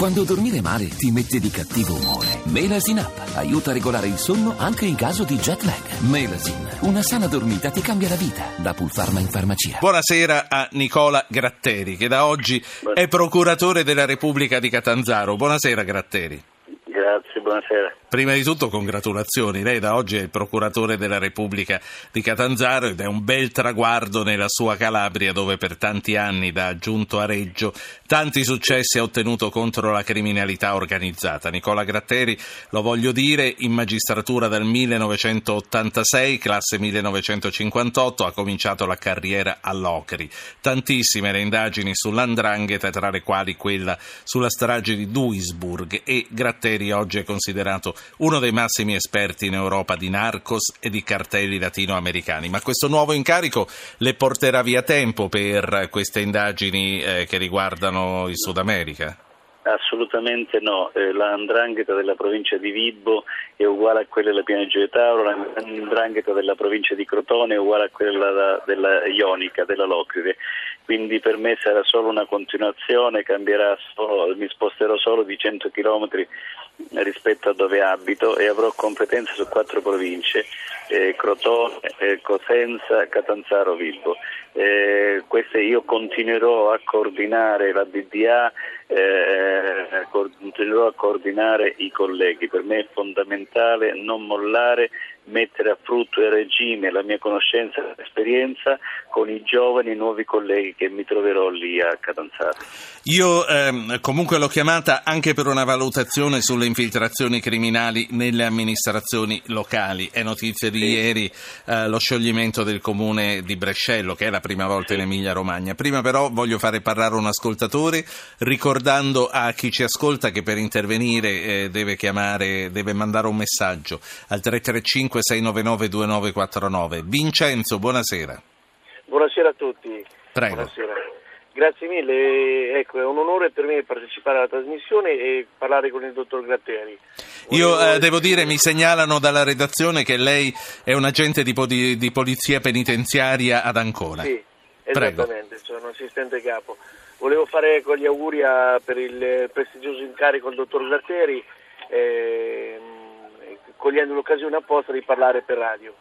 Quando dormire male ti mette di cattivo umore. Melasin Up aiuta a regolare il sonno anche in caso di jet lag. Melasin, una sana dormita ti cambia la vita. Da Pulpharma in farmacia. Buonasera a Nicola Gratteri, che da oggi è procuratore della Repubblica di Catanzaro. Buonasera Gratteri. Grazie, buonasera. Prima di tutto congratulazioni, lei da oggi è il procuratore della Repubblica di Catanzaro ed è un bel traguardo nella sua Calabria dove per tanti anni da giunto a Reggio tanti successi ha ottenuto contro la criminalità organizzata. Nicola Gratteri, lo voglio dire, in magistratura dal 1986, classe 1958, ha cominciato la carriera all'Ocri. Tantissime le indagini sull'andrangheta, tra le quali quella sulla strage di Duisburg e Gratteri oggi è considerato uno dei massimi esperti in Europa di narcos e di cartelli latinoamericani. Ma questo nuovo incarico le porterà via tempo per queste indagini eh, che riguardano il Sud America? Assolutamente no, eh, la andrangheta della provincia di Vibo è uguale a quella della Piana Gio Tauro, la andrangheta della provincia di Crotone è uguale a quella della Ionica, della Locride, quindi per me sarà solo una continuazione, solo, mi sposterò solo di 100 km rispetto a dove abito e avrò competenze su quattro province, eh, Crotone, eh, Cosenza, Catanzaro, Vibo. Eh, queste io continuerò a coordinare la DDA, eh, continuerò a coordinare i colleghi. Per me è fondamentale non mollare, mettere a frutto e regime la mia conoscenza e esperienza con i giovani nuovi colleghi che mi troverò lì a Catanzaro. Io ehm, comunque l'ho chiamata anche per una valutazione sulle infiltrazioni criminali nelle amministrazioni locali. È notizia di sì. ieri eh, lo scioglimento del comune di Brescello, che è la prima volta sì. in Emilia Romagna. Prima però voglio fare parlare un ascoltatore, ricordando a chi ci ascolta che per intervenire eh, deve chiamare, deve mandare un messaggio al 335 699 2949. Vincenzo, buonasera. Buonasera a tutti. Prego. Buonasera. Grazie mille, ecco, è un onore per me partecipare alla trasmissione e parlare con il dottor Gratteri. Io eh, devo dire, mi segnalano dalla redazione che lei è un agente di, di, di polizia penitenziaria ad Ancona. Sì, esattamente, Prego. sono assistente capo. Volevo fare ecco, gli auguri a, per il prestigioso incarico al dottor Gratteri, eh, cogliendo l'occasione apposta di parlare per radio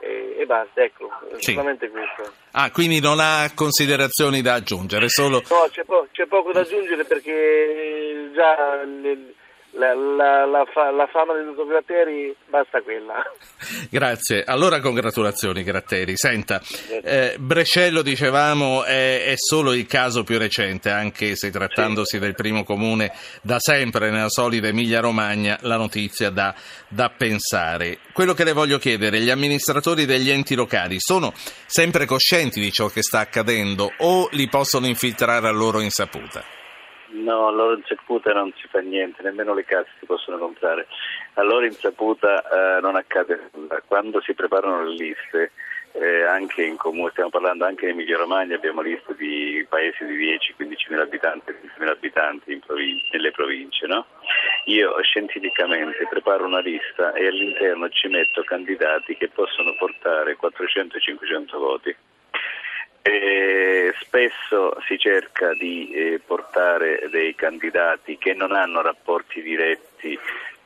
e, e basta, ecco, sì. solamente questo. Ah, quindi non ha considerazioni da aggiungere, solo... No, c'è, po- c'è poco da aggiungere perché già... Le, la, la, la, la, fama del dottor Gratteri basta quella. Grazie, allora congratulazioni Gratteri. Senta, eh, Brescello dicevamo è, è, solo il caso più recente, anche se trattandosi sì. del primo comune da sempre nella solida Emilia Romagna la notizia da, da pensare. Quello che le voglio chiedere, gli amministratori degli enti locali sono sempre coscienti di ciò che sta accadendo o li possono infiltrare a loro insaputa? No, a loro insaputa non si fa niente, nemmeno le case si possono comprare. A loro insaputa eh, non accade nulla. Quando si preparano le liste, eh, anche in comune, stiamo parlando anche in Emilia Romagna, abbiamo liste di paesi di 10-15 mila abitanti, 15 mila abitanti province, nelle province. No? Io scientificamente preparo una lista e all'interno ci metto candidati che possono portare 400-500 voti. Eh, spesso si cerca di eh, portare dei candidati che non hanno rapporti diretti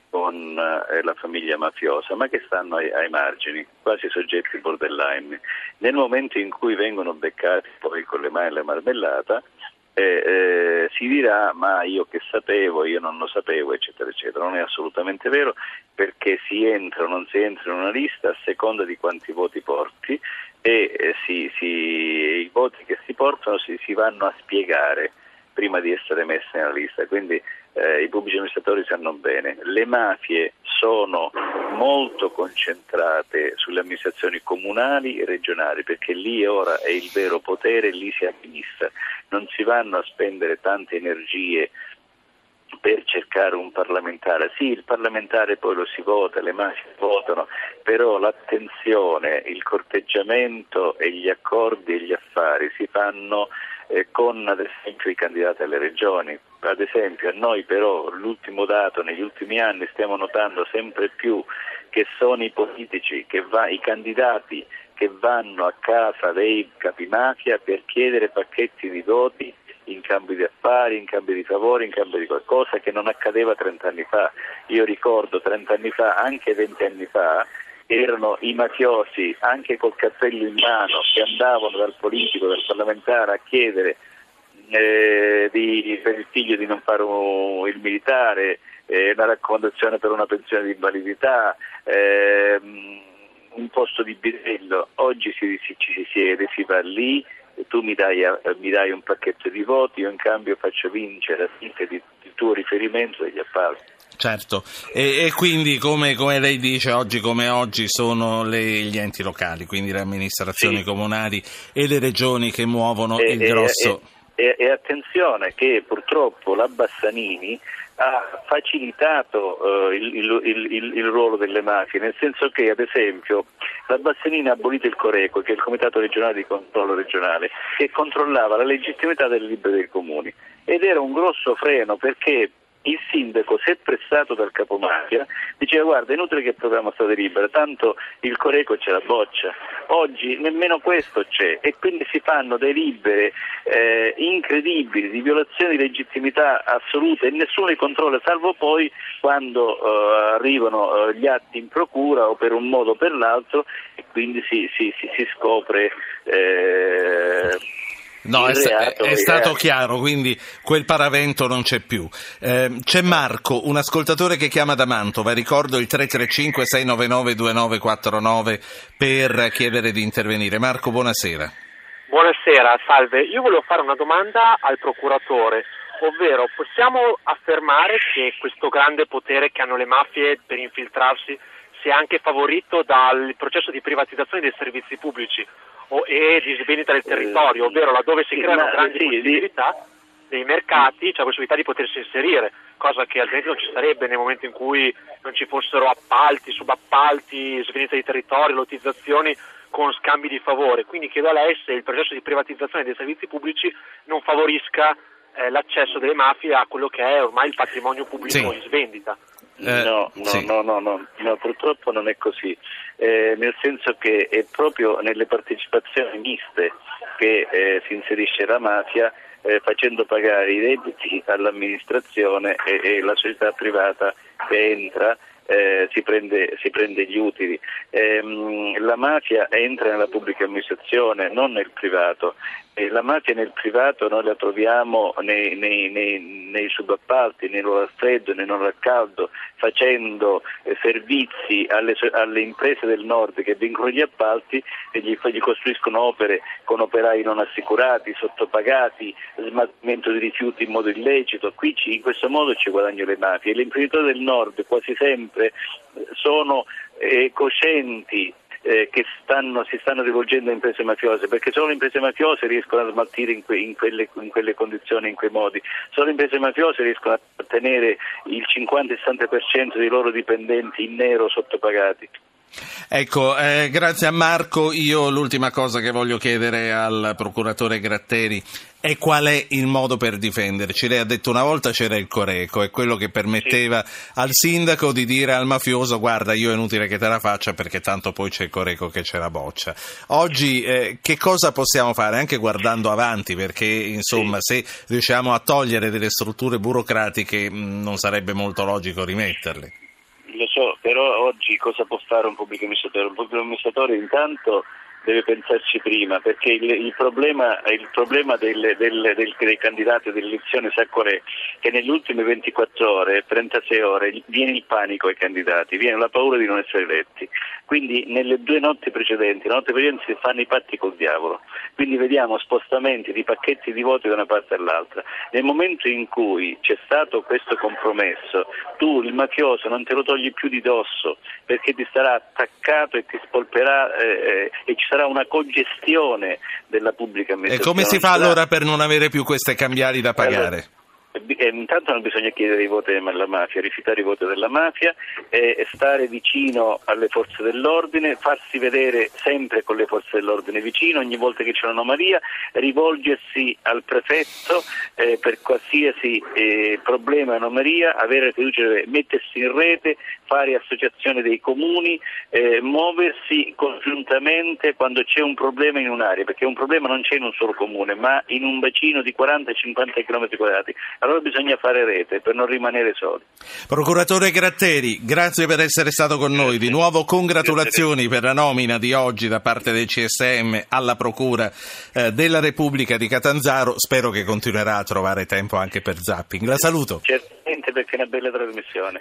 con eh, la famiglia mafiosa, ma che stanno ai, ai, margini, quasi soggetti borderline. Nel momento in cui vengono beccati poi con le mani alla marmellata, eh, si dirà ma io che sapevo, io non lo sapevo, eccetera, eccetera. Non è assolutamente vero perché si entra o non si entra in una lista a seconda di quanti voti porti e si, si, i voti che si portano si, si, vanno a spiegare prima di essere messi nella lista, quindi eh, i pubblici amministratori sanno bene. Le mafie sono molto concentrate sulle amministrazioni comunali e regionali perché lì ora è il vero potere, lì si amministra. Non si vanno a spendere tante energie cercare un parlamentare. Sì, il parlamentare poi lo si vota, le mafie votano, però l'attenzione, il corteggiamento e gli accordi e gli affari si fanno eh, con ad esempio i candidati alle regioni. Ad esempio a noi però l'ultimo dato negli ultimi anni stiamo notando sempre più che sono i politici, va, i candidati che vanno a casa dei capimafia per chiedere pacchetti di voti in cambio di affari, in cambio di favori, in cambio di qualcosa che non accadeva 30 anni fa. Io ricordo 30 anni fa, anche 20 anni fa, erano i mafiosi anche col cappello in mano che andavano dal politico, dal parlamentare a chiedere eh, di, per il figlio di non fare un, il militare, eh, una raccomandazione per una pensione di invalidità, eh, un posto di bidello. Oggi si, si, ci si siede, si va lì, tu mi dai, mi dai, un pacchetto di voti, io in cambio faccio vincere a di, di tuo riferimento degli appalti. Certo, e, e quindi come, come, lei dice, oggi come oggi sono le, gli enti locali, quindi le amministrazioni sì. comunali e le regioni che muovono e, il grosso... E, e, attenzione che purtroppo la Bassanini ha facilitato uh, il, il, il, il, ruolo delle mafie, nel senso che ad esempio la Bassanini ha abolito il Coreco, che è il Comitato regionale di controllo regionale, che controllava la legittimità delle libere dei comuni ed era un grosso freno perché il sindaco, se pressato dal capomafia, diceva guarda è inutile che proviamo strade libere, tanto il Coreco c'è la boccia. Oggi nemmeno questo c'è e quindi si fanno delibere eh, incredibili di violazione di legittimità assoluta e nessuno li controlla, salvo poi quando eh, arrivano eh, gli atti in procura o per un modo o per l'altro e quindi si, si, si, si scopre eh, No, è, è, è, stato chiaro, quindi quel paravento non c'è più. Eh, c'è Marco, un ascoltatore che chiama da Mantova, ricordo il 335-699-2949 per chiedere di intervenire. Marco, buonasera. Buonasera, salve. Io volevo fare una domanda al procuratore, ovvero possiamo affermare che questo grande potere che hanno le mafie per infiltrarsi sia anche favorito dal processo di privatizzazione dei servizi pubblici? O, e di svendita del territorio, ovvero laddove si creano grandi sì, possibilità dei mercati, c'è la possibilità di potersi inserire, cosa che altrimenti non ci sarebbe nel momento in cui non ci fossero appalti, subappalti, svendita di territorio, lottizzazioni con scambi di favore. Quindi chiedo a lei se il processo di privatizzazione dei servizi pubblici non favorisca eh, l'accesso delle mafie a quello che è ormai il patrimonio pubblico sì. in svendita. Eh, no, no, sì. no, no, no, no, purtroppo non è così, eh, nel senso che è proprio nelle partecipazioni miste che eh, si inserisce la mafia eh, facendo pagare i redditi all'amministrazione e, e la società privata che entra eh, si, prende, si, prende, gli utili. Eh, la mafia entra nella pubblica amministrazione, non nel privato. La mafia nel privato noi la troviamo nei, nei, nei, nei subappalti, nei loro freddo, nei loro caldo, facendo eh, servizi alle, alle, imprese del nord che vincono gli appalti e gli, gli costruiscono opere con operai non assicurati, sottopagati, smaltimento di rifiuti in modo illecito. Qui ci, in questo modo ci guadagnano le mafie. Gli imprenditori del nord quasi sempre sono eh, coscienti eh, che stanno, si stanno rivolgendo a imprese mafiose, perché solo le imprese mafiose riescono a smaltire in, que, in, quelle, in, quelle, condizioni, in quei modi, solo le imprese mafiose riescono a tenere il 50-60% dei loro dipendenti in nero sottopagati. Ecco, eh, grazie a Marco. Io l'ultima cosa che voglio chiedere al procuratore Gratteri è qual è il modo per difenderci. Lei ha detto una volta c'era il Coreco, è quello che permetteva sì. al sindaco di dire al mafioso guarda io è inutile che te la faccia perché tanto poi c'è il Coreco che c'è la boccia. Oggi eh, che cosa possiamo fare anche guardando avanti perché insomma sì. se riusciamo a togliere delle strutture burocratiche mh, non sarebbe molto logico rimetterle. Però oggi cosa può fare un pubblico amministratore? Un pubblico amministratore intanto deve pensarci prima, perché il, il problema, il problema del, del, del, dei candidati dell'elezione sa qual è? Che nelle ultime 24 ore, 36 ore, viene il panico ai candidati, viene la paura di non essere eletti. Quindi nelle due notti precedenti, la notte precedente si fanno i patti col diavolo, quindi vediamo spostamenti di pacchetti di voti da una parte all'altra. Nel momento in cui c'è stato questo compromesso, tu il mafioso non te lo togli più di dosso perché ti sarà attaccato e ti spolperà eh, eh e ci sarà sarà una congestione della pubblica amministrazione. E come si fa allora per non avere più queste cambiali da pagare? Allora, eh, intanto non bisogna chiedere i voti alla mafia, rifiutare i voti della mafia, eh, stare vicino alle forze dell'ordine, farsi vedere sempre con le forze dell'ordine vicino, ogni volta che c'è un'anomalia, rivolgersi al prefetto eh, per qualsiasi eh, problema anomalia, avere fiducia, mettersi in rete, fare associazione dei comuni, eh, muoversi congiuntamente quando c'è un problema in un'area, perché un problema non c'è in un solo comune, ma in un bacino di 40-50 km quadrati. Allora bisogna fare rete per non rimanere soli. Procuratore Gratteri, grazie per essere stato con noi. Di nuovo congratulazioni per la nomina di oggi da parte del CSM alla Procura eh, della Repubblica di Catanzaro. Spero che continuerà a trovare tempo anche per zapping. La saluto. Certamente perché è una bella trasmissione.